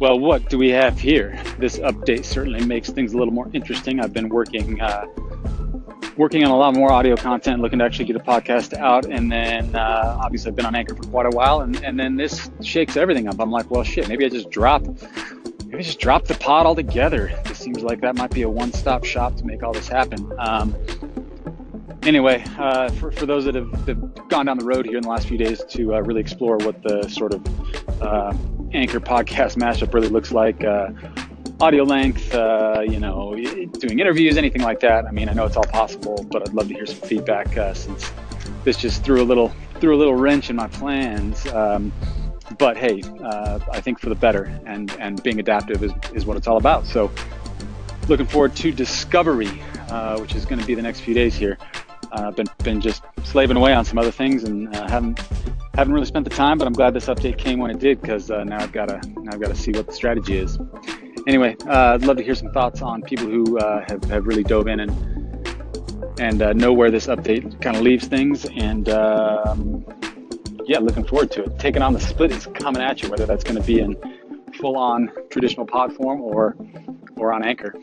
Well, what do we have here? This update certainly makes things a little more interesting. I've been working uh, working on a lot more audio content, looking to actually get a podcast out, and then uh, obviously I've been on Anchor for quite a while, and, and then this shakes everything up. I'm like, well, shit, maybe I just drop, maybe just drop the pod altogether. It seems like that might be a one-stop shop to make all this happen. Um, anyway, uh, for, for those that have, that have, gone down the road here in the last few days to uh, really explore what the sort of uh, Anchor podcast mashup really looks like, uh, audio length, uh, you know, doing interviews, anything like that. I mean, I know it's all possible, but I'd love to hear some feedback uh, since this just threw a little threw a little wrench in my plans. Um, but hey, uh, I think for the better, and and being adaptive is, is what it's all about. So, looking forward to discovery, uh, which is going to be the next few days here. I've uh, been been just slaving away on some other things and uh, haven't haven't really spent the time, but I'm glad this update came when it did because uh, now I've got to I've got to see what the strategy is anyway, uh, I'd love to hear some thoughts on people who uh, have, have really dove in and and uh, know where this update kind of leaves things. And um, yeah, looking forward to it. Taking on the split is coming at you, whether that's going to be in full on traditional pod form or or on Anchor.